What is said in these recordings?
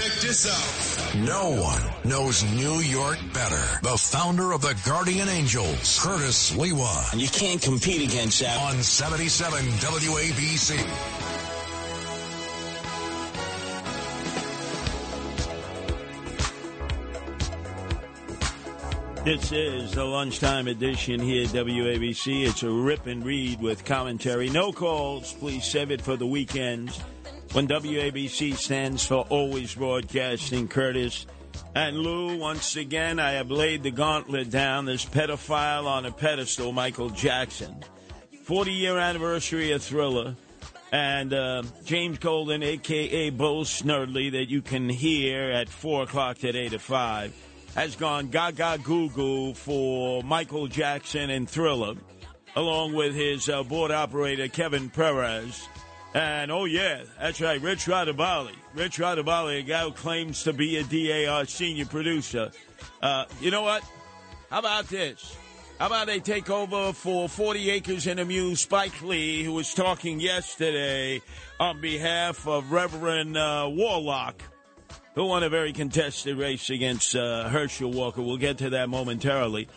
Check this out. No one knows New York better. The founder of the Guardian Angels, Curtis Sliwa. And you can't compete against that. On 77 WABC. This is the lunchtime edition here at WABC. It's a rip and read with commentary. No calls. Please save it for the weekends when WABC stands for Always Broadcasting. Curtis and Lou, once again, I have laid the gauntlet down. This pedophile on a pedestal, Michael Jackson. 40 year anniversary of Thriller. And uh, James Golden, a.k.a. Bo Snerdley, that you can hear at 4 o'clock today to 5 has gone gaga goo goo for Michael Jackson and Thriller, along with his uh, board operator Kevin Perez. And oh, yeah, that's right, Rich Radabali. Rich Radabali, a guy who claims to be a DAR senior producer. Uh, you know what? How about this? How about they take over for 40 Acres and a Mule Spike Lee, who was talking yesterday on behalf of Reverend uh, Warlock who won a very contested race against uh, Herschel Walker. We'll get to that momentarily.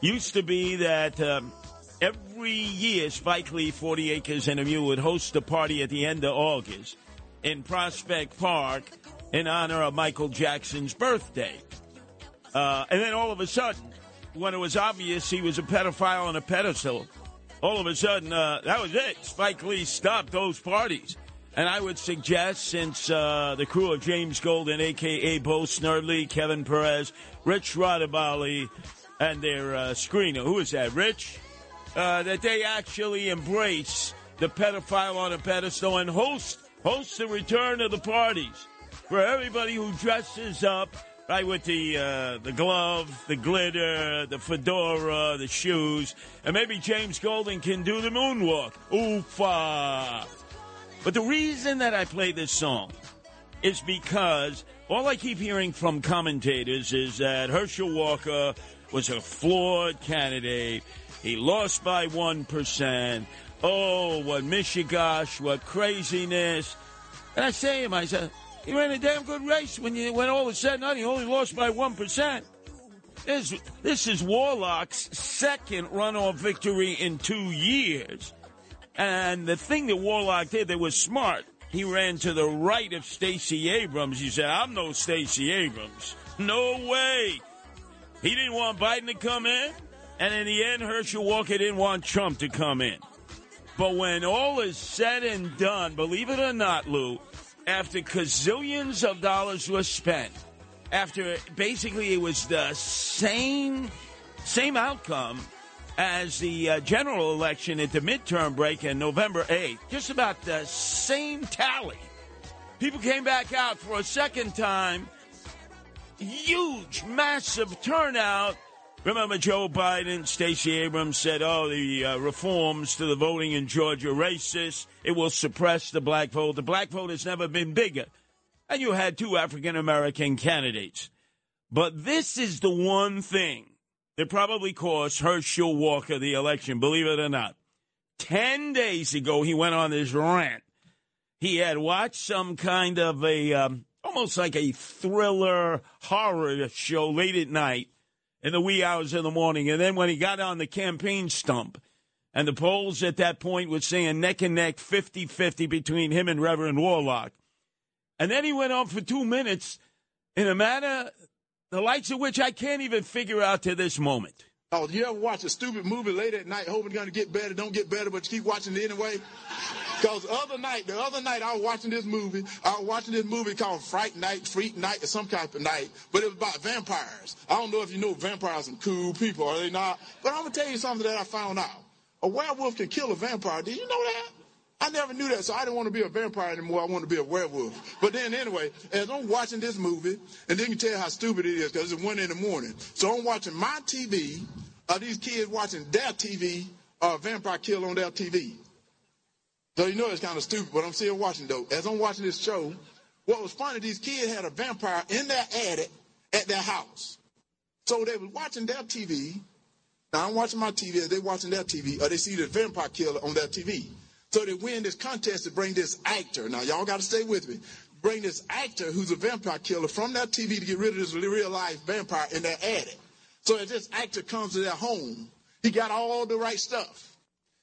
Used to be that um, every year Spike Lee, 40 Acres and a Mule would host a party at the end of August in Prospect Park in honor of Michael Jackson's birthday. Uh, and then all of a sudden, when it was obvious he was a pedophile on a pedestal, all of a sudden, uh, that was it. Spike Lee stopped those parties. And I would suggest, since uh, the crew of James Golden, a.k.a. Bo Snerdley, Kevin Perez, Rich Radabali, and their uh, screener, who is that, Rich? Uh, that they actually embrace the pedophile on a pedestal and host host the return of the parties for everybody who dresses up right with the uh, the glove, the glitter, the fedora, the shoes, and maybe James Golden can do the moonwalk. Oofa! But the reason that I play this song is because all I keep hearing from commentators is that Herschel Walker was a flawed candidate. He lost by 1%. Oh, what mishigosh, what craziness. And I say to him, I said, he ran a damn good race when you when all was said and done. He only lost by 1%. This, this is Warlock's second runoff victory in two years. And the thing that Warlock did that was smart, he ran to the right of Stacey Abrams. He said, I'm no Stacey Abrams. No way. He didn't want Biden to come in. And in the end, Herschel Walker didn't want Trump to come in. But when all is said and done, believe it or not, Lou, after gazillions of dollars were spent, after basically it was the same same outcome as the uh, general election at the midterm break in November 8th. Just about the same tally. People came back out for a second time. Huge, massive turnout. Remember, Joe Biden, Stacey Abrams said, oh, the uh, reforms to the voting in Georgia racist. It will suppress the black vote. The black vote has never been bigger. And you had two African American candidates. But this is the one thing that probably cost Herschel Walker the election, believe it or not. Ten days ago, he went on this rant. He had watched some kind of a, um, almost like a thriller horror show late at night in the wee hours of the morning. And then when he got on the campaign stump, and the polls at that point were saying neck and neck, 50 50 between him and Reverend Warlock. And then he went on for two minutes in a manner the likes of which I can't even figure out to this moment. Oh, you ever watch a stupid movie late at night, hoping it's going to get better, don't get better, but you keep watching it anyway? Because the other night, the other night, I was watching this movie. I was watching this movie called Fright Night, Freak Night, or some type of night, but it was about vampires. I don't know if you know vampires are cool people, are they not? But I'm going to tell you something that I found out. A werewolf can kill a vampire. Did you know that? I never knew that, so I didn't want to be a vampire anymore. I wanted to be a werewolf. But then, anyway, as I'm watching this movie, and then you tell how stupid it is because it's one in the morning. So I'm watching my TV. Are uh, these kids watching their TV? Or uh, a vampire kill on their TV? So you know it's kind of stupid, but I'm still watching though. As I'm watching this show, what was funny, these kids had a vampire in their attic at their house. So they were watching their TV. Now I'm watching my TV, as they watching their TV, or they see the vampire killer on their TV. So they win this contest to bring this actor. Now y'all got to stay with me. bring this actor who's a vampire killer from that TV to get rid of this real life vampire in their attic. So as this actor comes to their home, he got all the right stuff.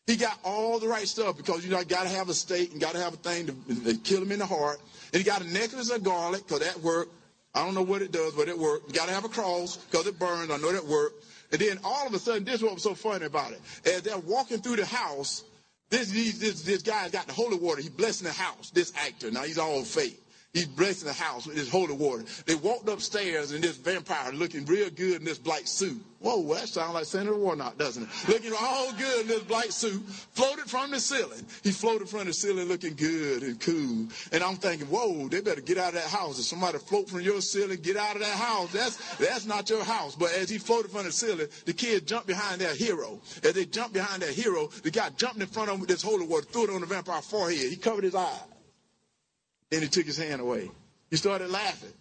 He got all the right stuff because you know, got to have a stake and got to have a thing to, to, kill him in the heart. And he got a necklace of garlic because that worked. I don't know what it does, but it worked. You got to have a cross because it burns. I know that worked. And then all of a sudden, this is what was so funny about it. As they're walking through the house, this, this, this guy has got the holy water. He's blessing the house, this actor. Now he's all fake. He's blessing the house with his holy water. They walked upstairs and this vampire looking real good in this black suit. Whoa, that sounds like Senator Warnock, doesn't it? Looking all good in this black suit, floated from the ceiling. He floated from the ceiling looking good and cool. And I'm thinking, whoa, they better get out of that house. If somebody float from your ceiling, get out of that house. That's that's not your house. But as he floated from the ceiling, the kid jumped behind their hero. As they jumped behind their hero, the guy jumped in front of him with this holy water, threw it on the vampire's forehead. He covered his eyes. Then he took his hand away. He started laughing.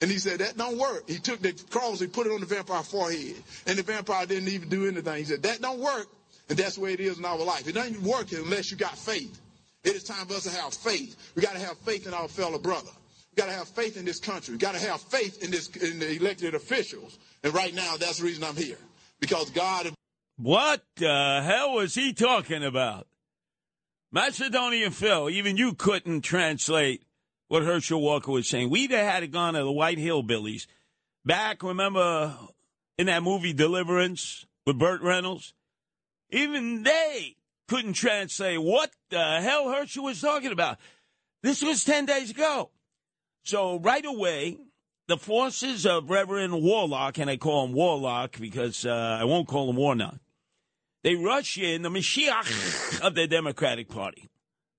And he said, that don't work. He took the cross, he put it on the vampire forehead. And the vampire didn't even do anything. He said, that don't work. And that's the way it is in our life. It doesn't work unless you got faith. It is time for us to have faith. We got to have faith in our fellow brother. We got to have faith in this country. We got to have faith in this in the elected officials. And right now, that's the reason I'm here. Because God. What the hell was he talking about? Macedonian Phil, even you couldn't translate what Herschel Walker was saying. We'd have had it gone to the White Hillbillies. Back, remember in that movie Deliverance with Burt Reynolds? Even they couldn't translate what the hell Herschel was talking about. This was 10 days ago. So right away, the forces of Reverend Warlock, and I call him Warlock because uh, I won't call him Warnock, they rush in the Mashiach of the Democratic Party,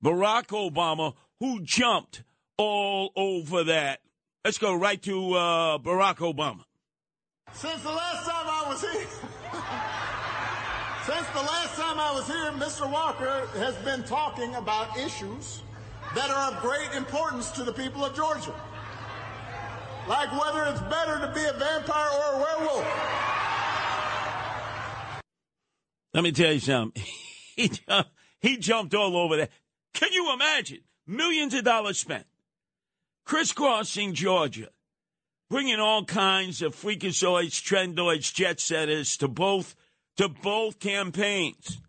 Barack Obama, who jumped all over that. Let's go right to uh, Barack Obama. Since the last time I was here, since the last time I was here, Mr. Walker has been talking about issues that are of great importance to the people of Georgia. Like whether it's better to be a vampire or a werewolf. Let me tell you something. He, he jumped all over that. Can you imagine? Millions of dollars spent crisscrossing Georgia, bringing all kinds of freakazoids, trendoids, jet setters to both to both campaigns.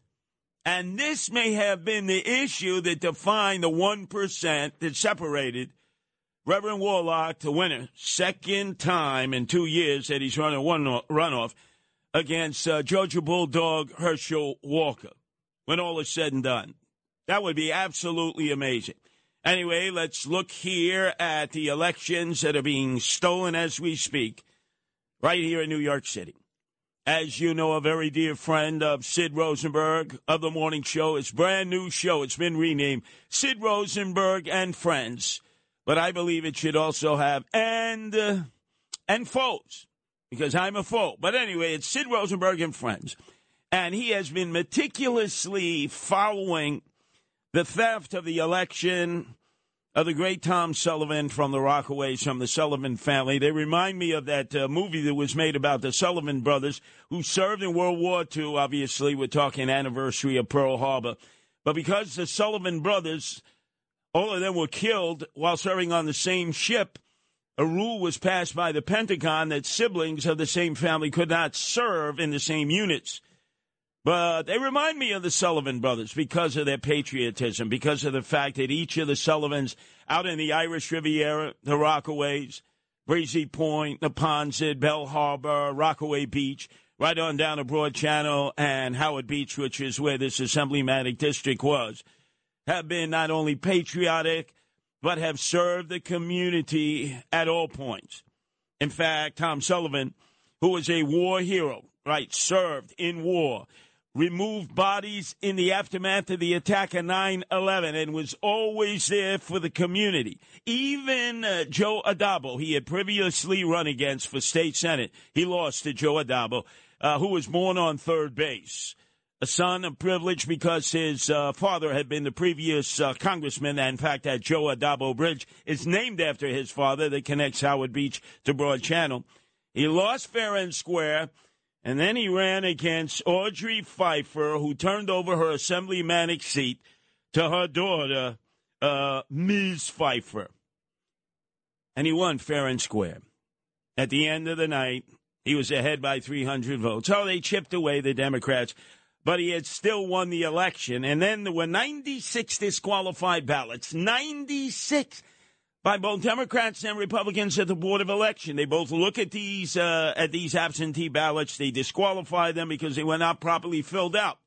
And this may have been the issue that defined the 1% that separated Reverend Warlock, the winner, second time in two years that he's running one runoff against uh, Georgia Bulldog Herschel Walker when all is said and done. That would be absolutely amazing. Anyway, let's look here at the elections that are being stolen as we speak, right here in New York City. As you know, a very dear friend of Sid Rosenberg of the morning show. It's brand new show. It's been renamed Sid Rosenberg and Friends. But I believe it should also have and uh, and foes because I'm a foe. But anyway, it's Sid Rosenberg and Friends. And he has been meticulously following the theft of the election of the great Tom Sullivan from the Rockaways, from the Sullivan family. They remind me of that uh, movie that was made about the Sullivan brothers who served in World War II. Obviously, we're talking anniversary of Pearl Harbor. But because the Sullivan brothers, all of them were killed while serving on the same ship, a rule was passed by the Pentagon that siblings of the same family could not serve in the same units. But they remind me of the Sullivan brothers because of their patriotism, because of the fact that each of the Sullivans out in the Irish Riviera, the Rockaways, Breezy Point, Neponsit, Belle Harbor, Rockaway Beach, right on down to Broad Channel and Howard Beach, which is where this Assemblymatic District was, have been not only patriotic, but have served the community at all points. In fact, Tom Sullivan, who was a war hero, right, served in war removed bodies in the aftermath of the attack of 9 11 and was always there for the community. Even uh, Joe Addabbo, he had previously run against for state senate, he lost to Joe Addabbo, uh, who was born on third base. A son of privilege because his uh, father had been the previous uh, congressman. In fact, that Joe Addabbo Bridge is named after his father that connects Howard Beach to Broad Channel. He lost fair and square and then he ran against Audrey Pheffer, who turned over her Assemblymatic seat to her daughter, uh, Ms. Pheffer. and he won fair and square. At the end of the night, he was ahead by 300 votes. Oh, they chipped away the Democrats, but he had still won the election. And then there were 96 disqualified ballots. 96 by both Democrats and Republicans at the Board of Election. They both look at these uh, at these absentee ballots. They disqualify them because they were not properly filled out.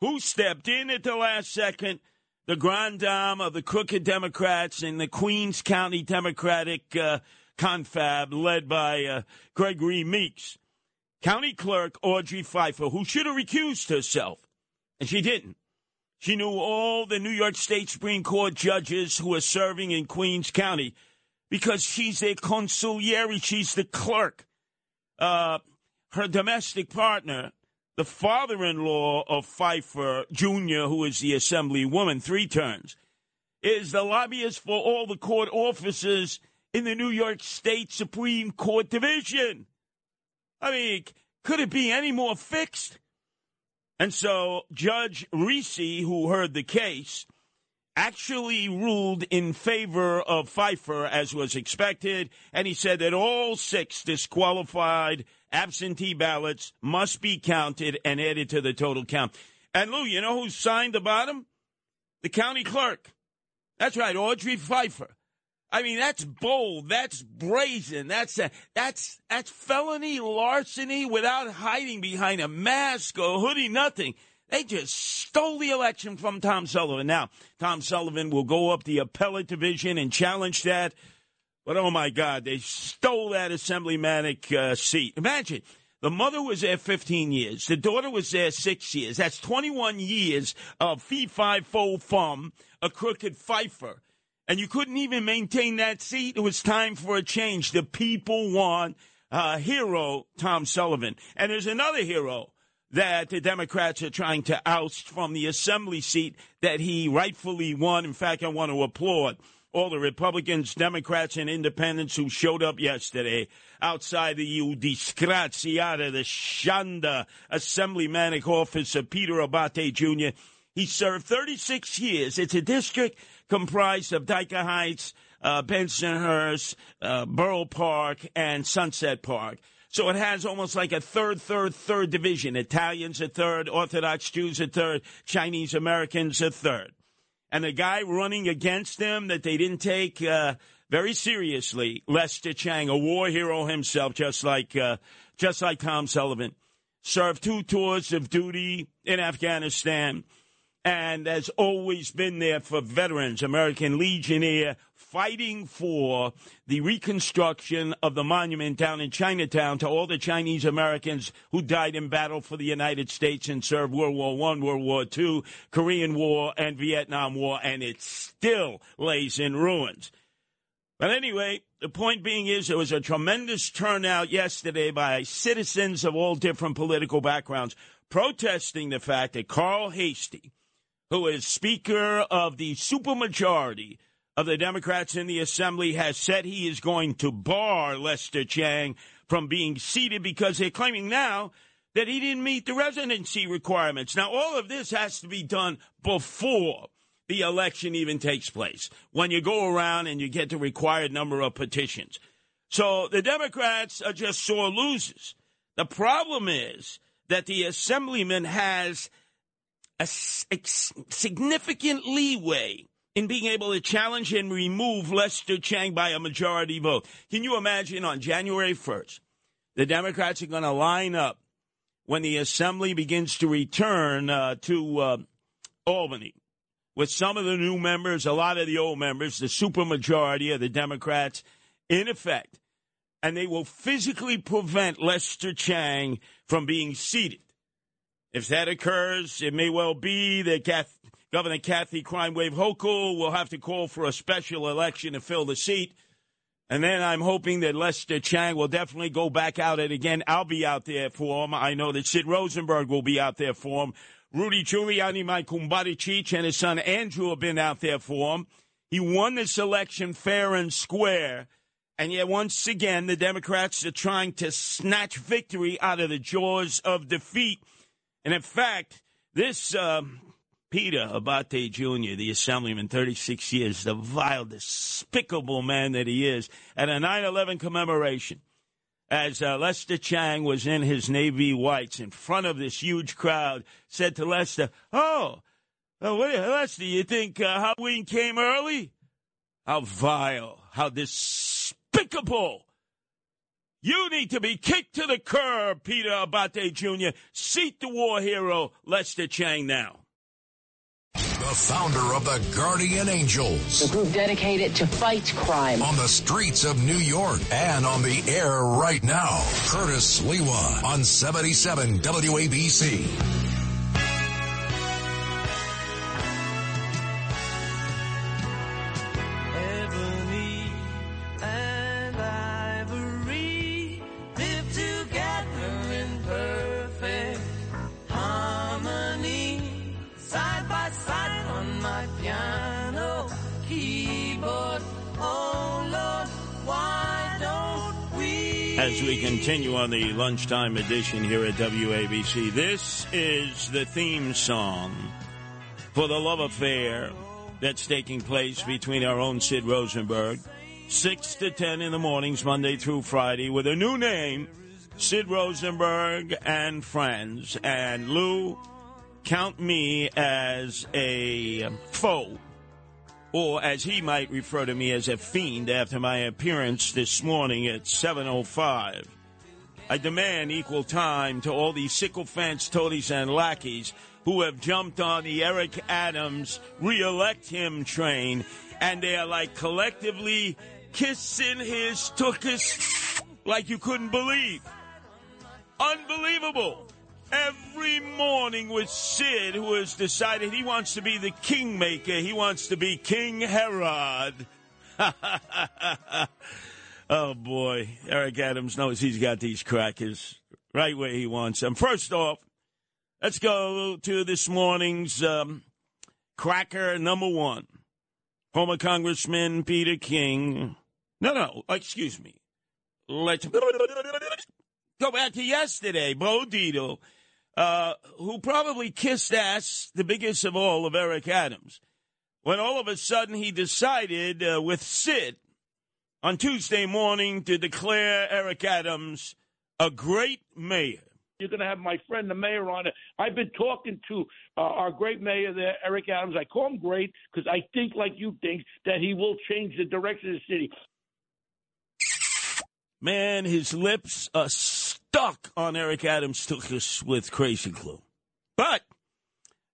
Who stepped in at the last second? The grand dame of the crooked Democrats in the Queens County Democratic uh, confab, led by uh, Gregory Meeks. County Clerk Audrey Pheffer, who should have recused herself, and she didn't. She knew all the New York State Supreme Court judges who are serving in Queens County because she's a consigliere, she's the clerk. Uh, her domestic partner, the father in law of Pheffer Jr., who is the assemblywoman, three terms, is the lobbyist for all the court officers in the New York State Supreme Court Division. I mean, could it be any more fixed? And so Judge Reese, who heard the case, actually ruled in favor of Pheffer, as was expected, and he said that all six disqualified absentee ballots must be counted and added to the total count. And Lou, you know who signed the bottom? The county clerk. That's right, Audrey Pheffer. I mean, that's bold. That's brazen. That's that's that's felony larceny without hiding behind a mask or hoodie. Nothing. They just stole the election from Tom Sullivan. Now, Tom Sullivan will go up the appellate division and challenge that. But oh my God, they stole that assemblymanic uh, seat. Imagine the mother was there 15 years, the daughter was there six years. That's 21 years of fee fi fo fum, a crooked Pheffer and you couldn't even maintain that seat. It was time for a change. The people want uh, hero Tom Sullivan. And there's another hero that the Democrats are trying to oust from the assembly seat that he rightfully won. In fact, I want to applaud all the Republicans, Democrats, and independents who showed up yesterday outside the U disgraziata, the Shanda Assemblymanic office of Peter Abbate Jr. He served 36 years. It's a district comprised of Dyker Heights, uh, Bensonhurst, uh, Borough Park, and Sunset Park. So it has almost like a third, third, third division. Italians a third, Orthodox Jews a third, Chinese Americans a third. And the guy running against them that they didn't take uh, very seriously, Lester Chang, a war hero himself, just like uh, just like Tom Sullivan, served two tours of duty in Afghanistan and has always been there for veterans, American Legionnaire, fighting for the reconstruction of the monument down in Chinatown to all the Chinese Americans who died in battle for the United States and served World War One, World War Two, Korean War, and Vietnam War, and it still lays in ruins. But anyway, the point being is there was a tremendous turnout yesterday by citizens of all different political backgrounds protesting the fact that Carl Heastie, who is Speaker of the supermajority of the Democrats in the Assembly, has said he is going to bar Lester Chang from being seated because they're claiming now that he didn't meet the residency requirements. Now, all of this has to be done before the election even takes place, when you go around and you get the required number of petitions. So the Democrats are just sore losers. The problem is that the Assemblyman has a, a significant leeway in being able to challenge and remove Lester Chang by a majority vote. Can you imagine on January 1st, the Democrats are going to line up when the assembly begins to return uh, to uh, Albany with some of the new members, a lot of the old members, the supermajority of the Democrats in effect, and they will physically prevent Lester Chang from being seated. If that occurs, it may well be that Kath, Governor Kathy Crime Wave Hochul will have to call for a special election to fill the seat. And then I'm hoping that Lester Chang will definitely go back out it again. I'll be out there for him. I know that Sid Rosenberg will be out there for him. Rudy Giuliani, my kumbari Cheech, and his son Andrew have been out there for him. He won this election fair and square. And yet, once again, the Democrats are trying to snatch victory out of the jaws of defeat. And in fact, this uh, Peter Abbate Jr., the assemblyman, 36 years, the vile, despicable man that he is, at a 9 11 commemoration, as uh, Lester Chang was in his Navy whites in front of this huge crowd, said to Lester, Oh, uh, what, Lester, you think uh, Halloween came early? How vile, how despicable. You need to be kicked to the curb, Peter Abbate Jr. Seat the war hero, Lester Chang, now the founder of the Guardian Angels. A group dedicated to fight crime. On the streets of New York and on the air right now. Curtis Sliwa on 77 WABC. We continue on the lunchtime edition here at WABC. This is the theme song for the love affair that's taking place between our own Sid Rosenberg, 6 to 10 in the mornings, Monday through Friday, with a new name, Sid Rosenberg and Friends. And Lou, count me as a foe or as he might refer to me as a fiend after my appearance this morning at 7.05. I demand equal time to all these sycophants, toadies, and lackeys who have jumped on the Eric Adams re-elect him train, and they are like collectively kissing his tuchus like you couldn't believe. Unbelievable every morning with Sid, who has decided he wants to be the kingmaker. He wants to be King Herod. oh boy, Eric Adams knows he's got these crackers right where he wants them. First off, let's go to this morning's um, cracker number one. Former Congressman Peter King. No, no, excuse me. Let's go back to yesterday. Bo Dietl uh, who probably kissed ass, the biggest of all, of Eric Adams, when all of a sudden he decided uh, with Sid on Tuesday morning to declare Eric Adams a great mayor. You're going to have my friend the mayor on it. I've been talking to uh, our great mayor there, Eric Adams. I call him great because I think, like you think, that he will change the direction of the city. Man, his lips are stuck on Eric Adams took us with Crazy Glue. But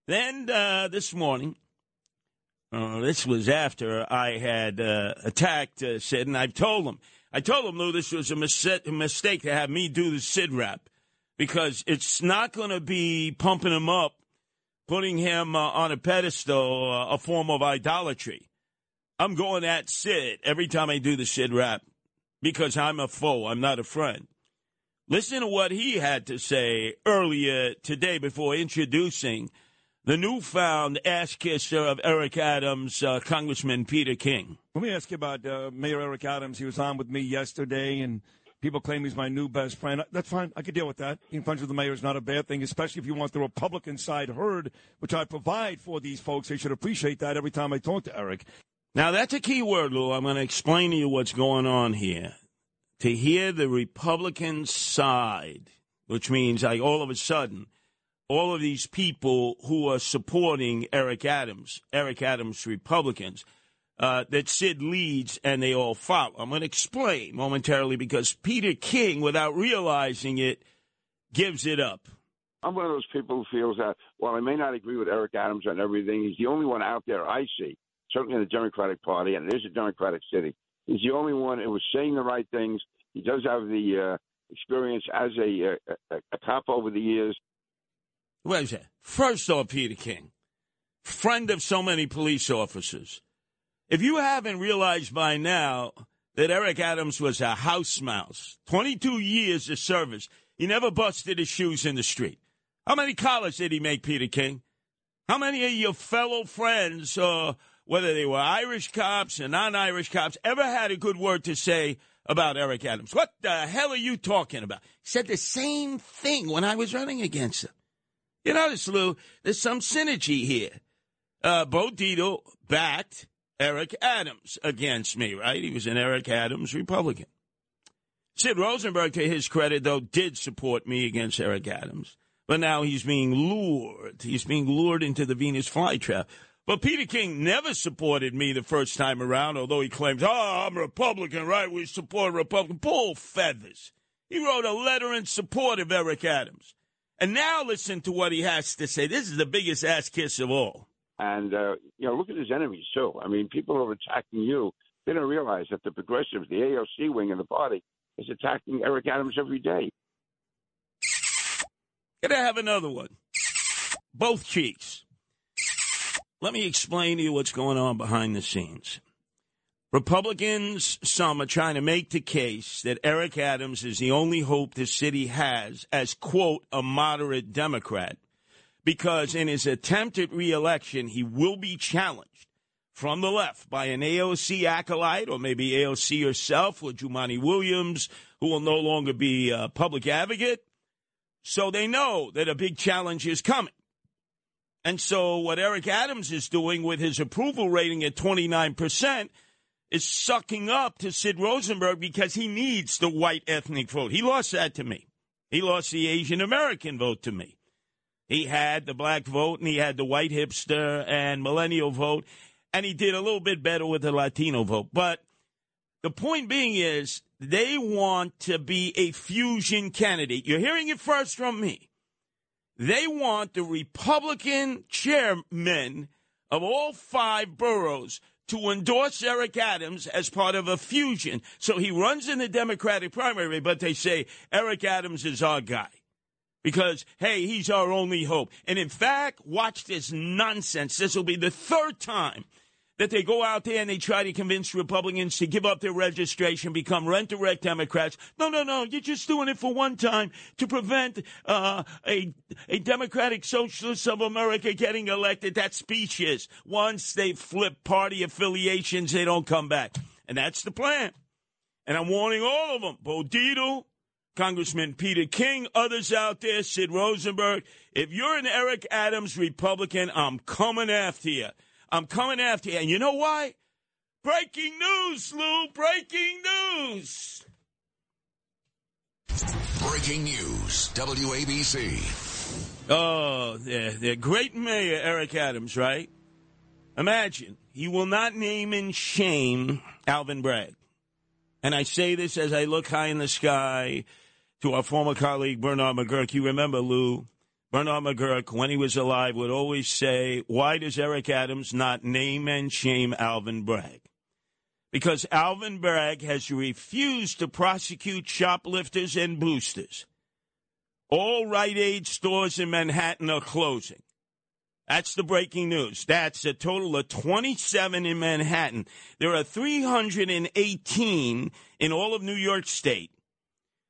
then uh, this morning, uh, this was after I had uh, attacked uh, Sid, and I told him, I told him, Lou, this was a, mis- a mistake to have me do the Sid rap because it's not going to be pumping him up, putting him uh, on a pedestal, uh, a form of idolatry. I'm going at Sid every time I do the Sid rap because I'm a foe. I'm not a friend. Listen to what he had to say earlier today before introducing the newfound ass kisser of Eric Adams, uh, Congressman Peter King. Let me ask you about uh, Mayor Eric Adams. He was on with me yesterday, and people claim he's my new best friend. That's fine. I could deal with that. Being friends with the mayor is not a bad thing, especially if you want the Republican side heard, which I provide for these folks. They should appreciate that every time I talk to Eric. Now, that's a key word, Lou. I'm going to explain to you what's going on here to hear the Republican side, which means like all of a sudden, all of these people who are supporting Eric Adams, Eric Adams Republicans, uh, that Sid leads and they all follow. I'm going to explain momentarily because Peter King, without realizing it, gives it up. I'm one of those people who feels that while I may not agree with Eric Adams on everything, he's the only one out there I see, certainly in the Democratic Party, and it is a Democratic city, He's the only one who was saying the right things. He does have the uh, experience as a, a, a cop over the years. What is that? First off, Peter King, friend of so many police officers. If you haven't realized by now that Eric Adams was a house mouse, 22 years of service, he never busted his shoes in the street. How many collars did he make, Peter King? How many of your fellow friends uh, whether they were Irish cops or non Irish cops, ever had a good word to say about Eric Adams. What the hell are you talking about? Said the same thing when I was running against him. You notice, Lou, there's some synergy here. uh, Bo Dietl backed Eric Adams against me, right? He was an Eric Adams Republican. Sid Rosenberg, to his credit, though, did support me against Eric Adams. But now he's being lured. He's being lured into the Venus flytrap. But Peter King never supported me the first time around, although he claims, oh, I'm a Republican, right? We support Republican. Bull feathers. He wrote a letter in support of Eric Adams. And now listen to what he has to say. This is the biggest ass kiss of all. And, uh, you know, look at his enemies, too. I mean, people who are attacking you, they don't realize that the progressives, the AOC wing of the party, is attacking Eric Adams every day. Gonna have another one. Both cheeks. Let me explain to you what's going on behind the scenes. Republicans, some are trying to make the case that Eric Adams is the only hope the city has as, quote, a moderate Democrat, because in his attempt at reelection, he will be challenged from the left by an AOC acolyte, or maybe AOC herself, or Jumaane Williams, who will no longer be a public advocate. So they know that a big challenge is coming. And so what Eric Adams is doing with his approval rating at 29% is sucking up to Sid Rosenberg because he needs the white ethnic vote. He lost that to me. He lost the Asian American vote to me. He had the black vote and he had the white hipster and millennial vote, and he did a little bit better with the Latino vote. But the point being is they want to be a fusion candidate. You're hearing it first from me. They want the Republican chairman of all five boroughs to endorse Eric Adams as part of a fusion. So he runs in the Democratic primary, but they say Eric Adams is our guy. Because, hey, he's our only hope. And in fact, watch this nonsense. This will be the third time that they go out there and they try to convince Republicans to give up their registration, become rent direct Democrats. No, no, no. You're just doing it for one time to prevent uh, a a Democratic Socialist of America getting elected. That speech is once they flip party affiliations, they don't come back, and that's the plan. And I'm warning all of them: Bo Dietl, Congressman Peter King, others out there, Sid Rosenberg. If you're an Eric Adams Republican, I'm coming after you. I'm coming after you. And you know why? Breaking news, Lou. Breaking news. Breaking news, WABC. Oh, the, the great mayor, Eric Adams, right? Imagine he will not name and shame Alvin Bragg. And I say this as I look high in the sky to our former colleague, Bernard McGuirk. You remember, Lou, Bernard McGuirk, when he was alive, would always say, Why does Eric Adams not name and shame Alvin Bragg? Because Alvin Bragg has refused to prosecute shoplifters and boosters. All Rite Aid stores in Manhattan are closing. That's the breaking news. That's a total of 27 in Manhattan. There are 318 in all of New York State.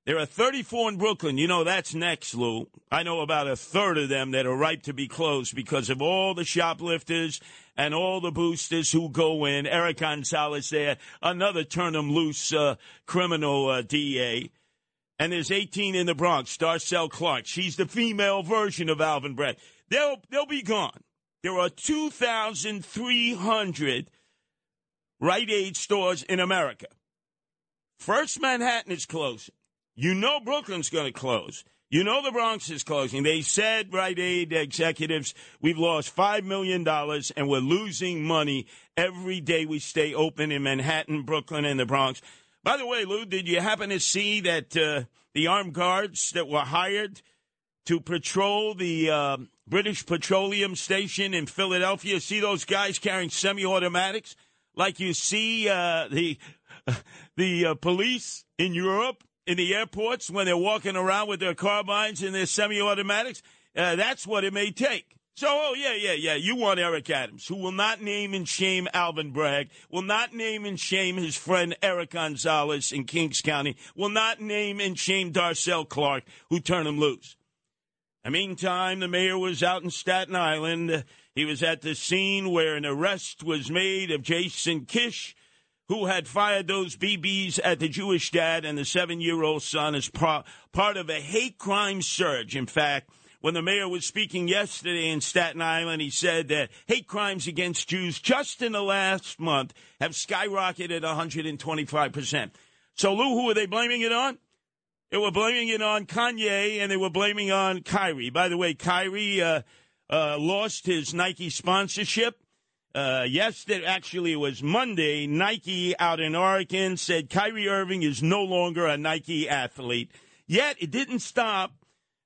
There are 34 in Brooklyn. You know, that's next, Lou. I know about a third of them that are ripe to be closed because of all the shoplifters and all the boosters who go in. Eric Gonzalez there, another turn them loose uh, criminal uh, DA. And there's 18 in the Bronx, Darcel Clark. She's the female version of Alvin Bragg. They'll, they'll be gone. There are 2,300 Rite Aid stores in America. First Manhattan is closing. You know Brooklyn's going to close. You know the Bronx is closing. They said, Rite Aid executives, we've lost $5 million and we're losing money every day we stay open in Manhattan, Brooklyn, and the Bronx. By the way, Lou, did you happen to see that uh, the armed guards that were hired to patrol the uh, British Petroleum Station in Philadelphia, see those guys carrying semi automatics? Like you see uh, the, the uh, police in Europe in the airports when they're walking around with their carbines and their semi-automatics. Uh, that's what it may take. So, oh, yeah, yeah, yeah. You want Eric Adams, who will not name and shame Alvin Bragg, will not name and shame his friend Eric Gonzalez in Kings County, will not name and shame Darcel Clark, who turned him loose. In the meantime, the mayor was out in Staten Island. He was at the scene where an arrest was made of Jason Kish, who had fired those BBs at the Jewish dad and the seven year old son as part, part of a hate crime surge. In fact, when the mayor was speaking yesterday in Staten Island, he said that hate crimes against Jews just in the last month have skyrocketed 125%. So, Lou, who are they blaming it on? They were blaming it on Kanye and they were blaming on Kyrie. By the way, Kyrie uh, uh, lost his Nike sponsorship. Uh, yesterday, actually, it was Monday. Nike out in Oregon said Kyrie Irving is no longer a Nike athlete. Yet it didn't stop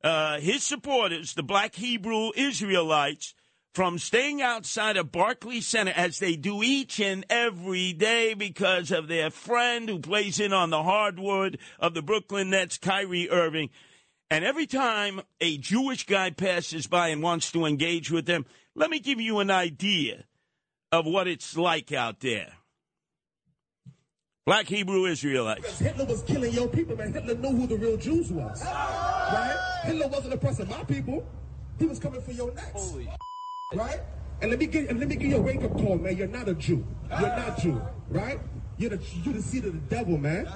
uh, his supporters, the black Hebrew Israelites, from staying outside of Barclays Center as they do each and every day because of their friend who plays in on the hardwood of the Brooklyn Nets, Kyrie Irving. And every time a Jewish guy passes by and wants to engage with them, let me give you an idea of what it's like out there. Black Hebrew Israelites. Hitler was killing your people, man. Hitler knew who the real Jews was. Right? Hitler wasn't oppressing my people. He was coming for your necks. Holy right? And let me get and let me give you a wake up call, man. You're not a Jew. You're not Jew, right? You're the you're the seed of the devil, man.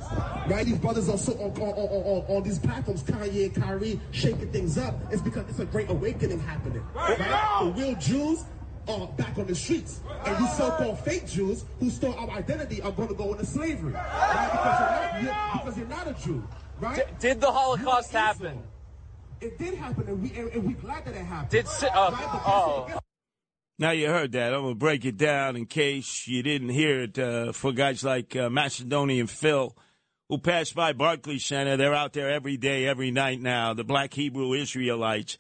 Right? These brothers are so on on, on, on, on these platforms, Kanye and Kyrie, shaking things up. It's because it's a great awakening happening. Right? The real Jews are back on the streets. And these so-called fake Jews who stole our identity are going to go into slavery. Right? Because you're not, you're, because you're not a Jew. Right? Did, did the Holocaust happen? It did happen, and, we, and, and we're glad that it happened. Did si- uh, Right? oh. Now you heard that. I'm going to break it down in case you didn't hear it uh, for guys like uh, Macedonian Phil, who passed by Barclays Center. They're out there every day, every night now. The black Hebrew Israelites.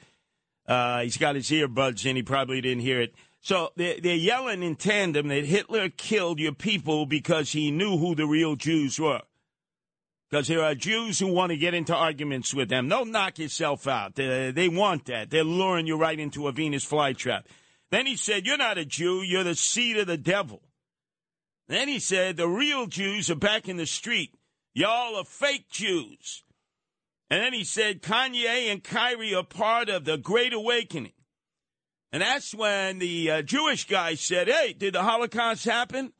Uh, he's got his earbuds in. He probably didn't hear it. So they're, they're yelling in tandem that Hitler killed your people because he knew who the real Jews were. Because there are Jews who want to get into arguments with them. Don't knock yourself out. They, they want that. They're luring you right into a Venus flytrap. Then he said, You're not a Jew, you're the seed of the devil. Then he said, The real Jews are back in the street. Y'all are fake Jews. And then he said, Kanye and Kyrie are part of the Great Awakening. And that's when the uh, Jewish guy said, Hey, did the Holocaust happen?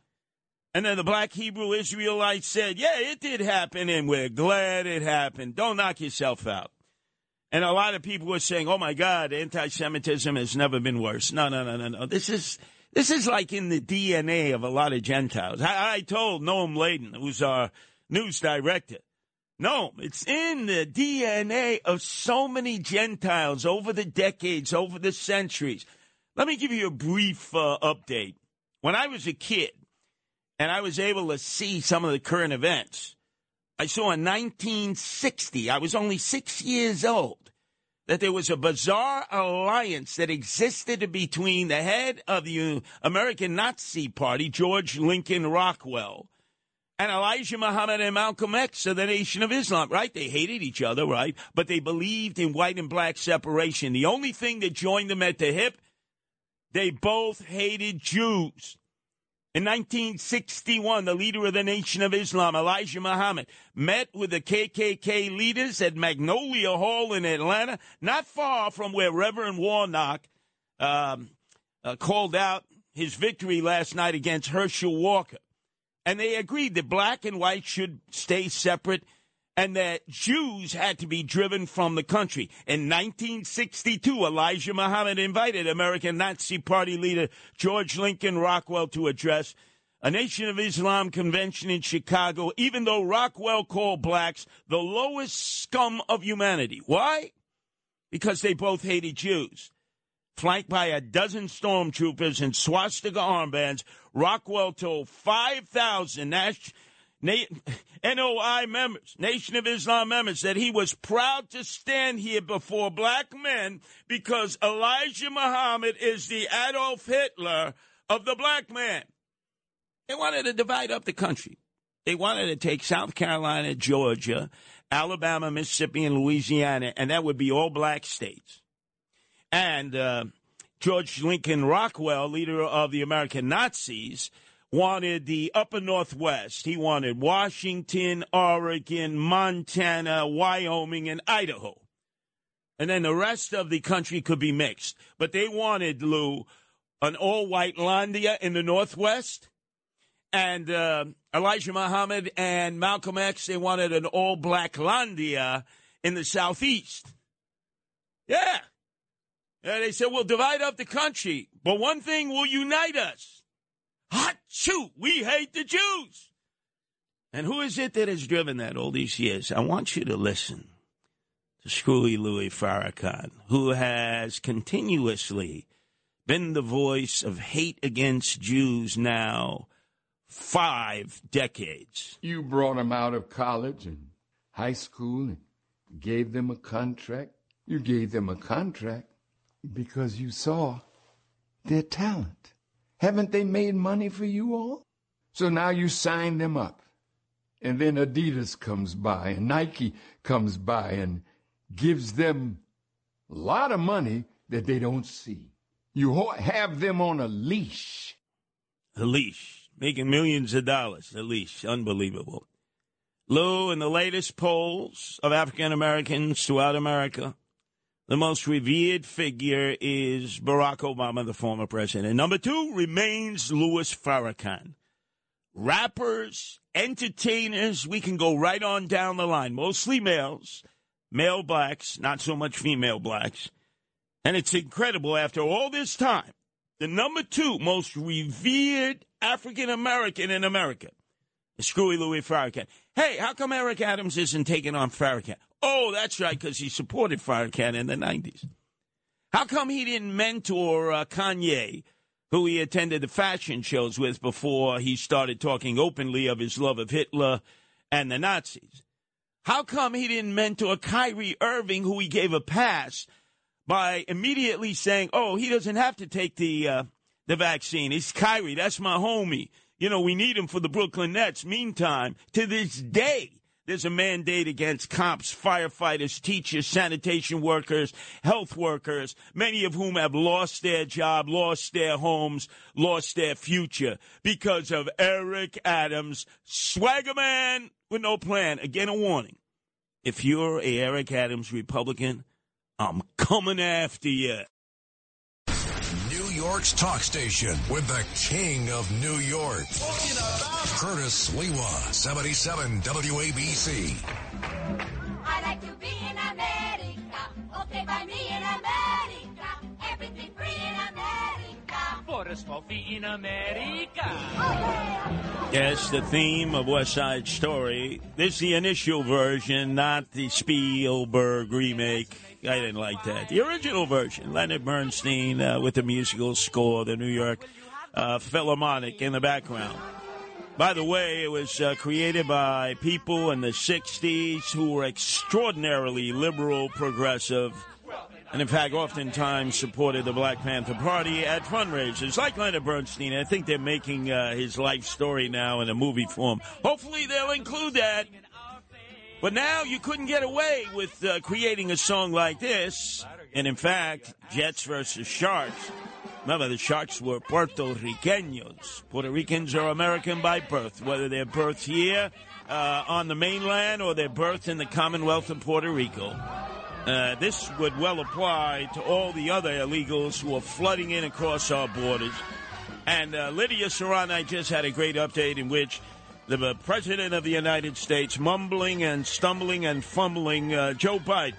And then the black Hebrew Israelites said, Yeah, it did happen, and we're glad it happened. Don't knock yourself out. And a lot of people were saying, "Oh my God, anti-Semitism has never been worse." No, no, no, no, no. This is this is like in the DNA of a lot of Gentiles. I, I told Noam Laden, who's our news director, no, it's in the DNA of so many Gentiles over the decades, over the centuries. Let me give you a brief uh, update. When I was a kid, and I was able to see some of the current events. I saw in 1960, I was only six years old, that there was a bizarre alliance that existed between the head of the American Nazi Party, George Lincoln Rockwell, and Elijah Muhammad and Malcolm X of the Nation of Islam, right? They hated each other, right? But they believed in white and black separation. The only thing that joined them at the hip, they both hated Jews. In 1961, the leader of the Nation of Islam, Elijah Muhammad, met with the KKK leaders at Magnolia Hall in Atlanta, not far from where Reverend Warnock um, uh, called out his victory last night against Herschel Walker. And they agreed that black and white should stay separate and that Jews had to be driven from the country. In 1962, Elijah Muhammad invited American Nazi Party leader George Lincoln Rockwell to address a Nation of Islam convention in Chicago, even though Rockwell called blacks the lowest scum of humanity. Why? Because they both hated Jews. Flanked by a dozen stormtroopers in swastika armbands, Rockwell told 5,000 Nash- NOI members, Nation of Islam members, that he was proud to stand here before black men because Elijah Muhammad is the Adolf Hitler of the black man. They wanted to divide up the country. They wanted to take South Carolina, Georgia, Alabama, Mississippi, and Louisiana, and that would be all black states. And uh, George Lincoln Rockwell, leader of the American Nazis, wanted the upper Northwest. He wanted Washington, Oregon, Montana, Wyoming, and Idaho. And then the rest of the country could be mixed. But they wanted, Lou, an all white Landia in the Northwest. And uh, Elijah Muhammad and Malcolm X, they wanted an all black Landia in the Southeast. Yeah. Uh, they said, we'll divide up the country, but one thing will unite us. Hot shoot, we hate the Jews. And who is it that has driven that all these years? I want you to listen to Screwy Louis Farrakhan, who has continuously been the voice of hate against Jews now five decades. You brought them out of college and high school and gave them a contract. You gave them a contract because you saw their talent. Haven't they made money for you all? So now you sign them up. And then Adidas comes by and Nike comes by and gives them a lot of money that they don't see. You have them on a leash. A leash. Making millions of dollars. A leash. Unbelievable. Lou, in the latest polls of African Americans throughout America, the most revered figure is Barack Obama, the former president. And Number two remains Louis Farrakhan. Rappers, entertainers, we can go right on down the line. Mostly males, male blacks, not so much female blacks. And it's incredible after all this time, the number two most revered African American in America Screwy Louis Farrakhan. Hey, how come Eric Adams isn't taking on Farrakhan? Oh, that's right, because he supported Farrakhan in the 90s. How come he didn't mentor uh, Kanye, who he attended the fashion shows with before he started talking openly of his love of Hitler and the Nazis? How come he didn't mentor Kyrie Irving, who he gave a pass by immediately saying, "Oh, he doesn't have to take the uh, the vaccine. He's Kyrie. That's my homie. You know, we need him for the Brooklyn Nets." Meantime, to this day, there's a mandate against cops, firefighters, teachers, sanitation workers, health workers, many of whom have lost their job, lost their homes, lost their future because of Eric Adams, swagger man with no plan. Again, a warning. If you're a Eric Adams Republican, I'm coming after you. York's talk station with the king of New York. Curtis Sliwa, 77 WABC. I like to be in America. Okay, by me in America. In America. Yes, the theme of West Side Story. This is the initial version, not the Spielberg remake. I didn't like that. The original version, Leonard Bernstein uh, with the musical score, the New York uh, Philharmonic in the background. By the way, it was uh, created by people in the 60s who were extraordinarily liberal, progressive, and in fact, oftentimes supported the Black Panther Party at fundraisers like Leonard Bernstein. I think they're making uh, his life story now in a movie form. Hopefully, they'll include that. But now you couldn't get away with uh, creating a song like this. And in fact, Jets versus Sharks. Remember, the Sharks were Puerto Ricanos. Puerto Ricans are American by birth, whether they're birthed here uh, on the mainland or they're birthed in the Commonwealth of Puerto Rico. Uh, this would well apply to all the other illegals who are flooding in across our borders. And uh, Lydia Serrano I just had a great update in which the President of the United States mumbling and stumbling and fumbling uh, Joe Biden,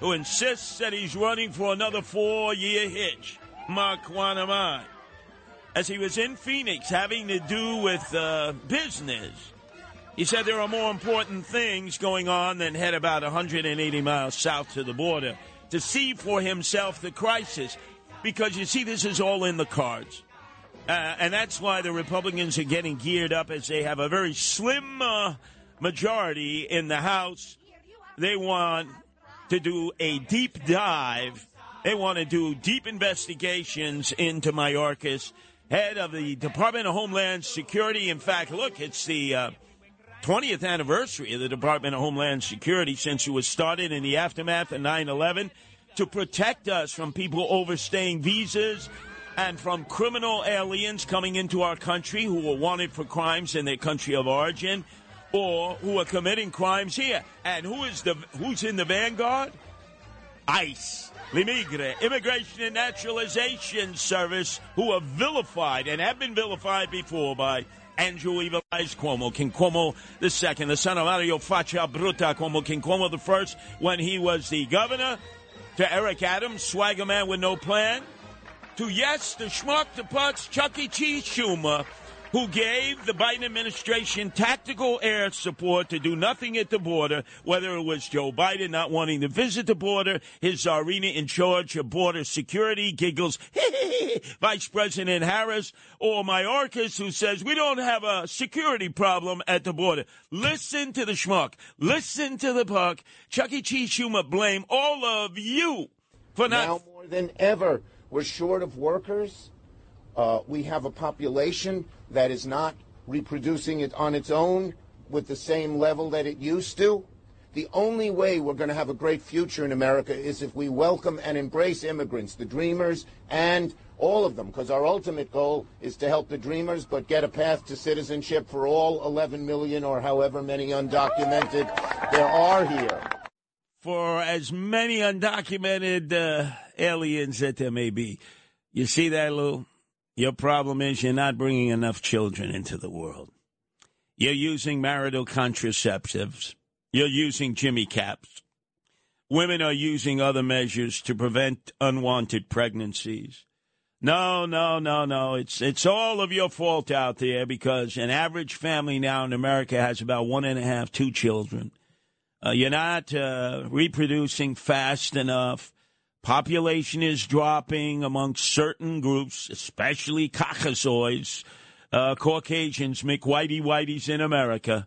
who insists that he's running for another four year hitch. Makwanamai. As he was in Phoenix having to do with uh, business, he said there are more important things going on than head about 180 miles south to the border to see for himself the crisis. Because you see, this is all in the cards. Uh, and that's why the Republicans are getting geared up as they have a very slim uh, majority in the House. They want to do a deep dive. They want to do deep investigations into Mayorkas, head of the Department of Homeland Security. In fact, look, it's the uh, 20th anniversary of the Department of Homeland Security since it was started in the aftermath of 9 11 to protect us from people overstaying visas and from criminal aliens coming into our country who are wanted for crimes in their country of origin or who are committing crimes here. And who is the who's in the vanguard? ICE, Limigre, Immigration and Naturalization Service, who are vilified and have been vilified before by Andrew Evil Eyes Cuomo, King Cuomo the second, the son of Mario Faccia Bruta Cuomo, King Cuomo the first, when he was the governor to Eric Adams, swagger man with no plan, to yes, the schmuck, the putz, Chuck E. Cheese Schumer, who gave the Biden administration tactical air support to do nothing at the border, whether it was Joe Biden not wanting to visit the border, his czarina in charge of border security giggles, Vice President Harris, or Mayorkas, who says we don't have a security problem at the border. Listen to the schmuck. Listen to the puck. Chuck E. Cheese Schumer blame all of you for not. Now more than ever, we're short of workers. Uh, we have a population that is not reproducing it on its own with the same level that it used to. The only way we're going to have a great future in America is if we welcome and embrace immigrants, the dreamers, and all of them, because our ultimate goal is to help the dreamers, but get a path to citizenship for all 11 million or however many undocumented there are here. for as many undocumented uh, aliens that there may be. You see that, Lou? Your problem is you're not bringing enough children into the world. You're using marital contraceptives. You're using Jimmy caps. Women are using other measures to prevent unwanted pregnancies. No, no, no, no. It's it's all of your fault out there because an average family now in America has about one and a half, two children. Uh, you're not uh, reproducing fast enough. Population is dropping among certain groups, especially Caucasoids, uh, Caucasians, McWhitey Whiteys in America.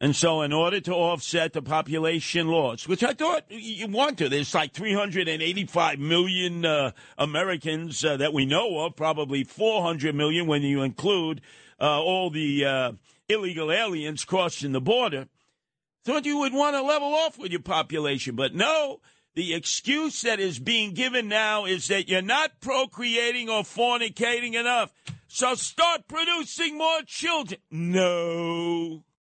And so, in order to offset the population loss, which I thought you want to, there's like 385 million uh, Americans uh, that we know of, probably 400 million when you include uh, all the uh, illegal aliens crossing the border. Thought you would want to level off with your population, but no. The excuse that is being given now is that you're not procreating or fornicating enough. So start producing more children. No.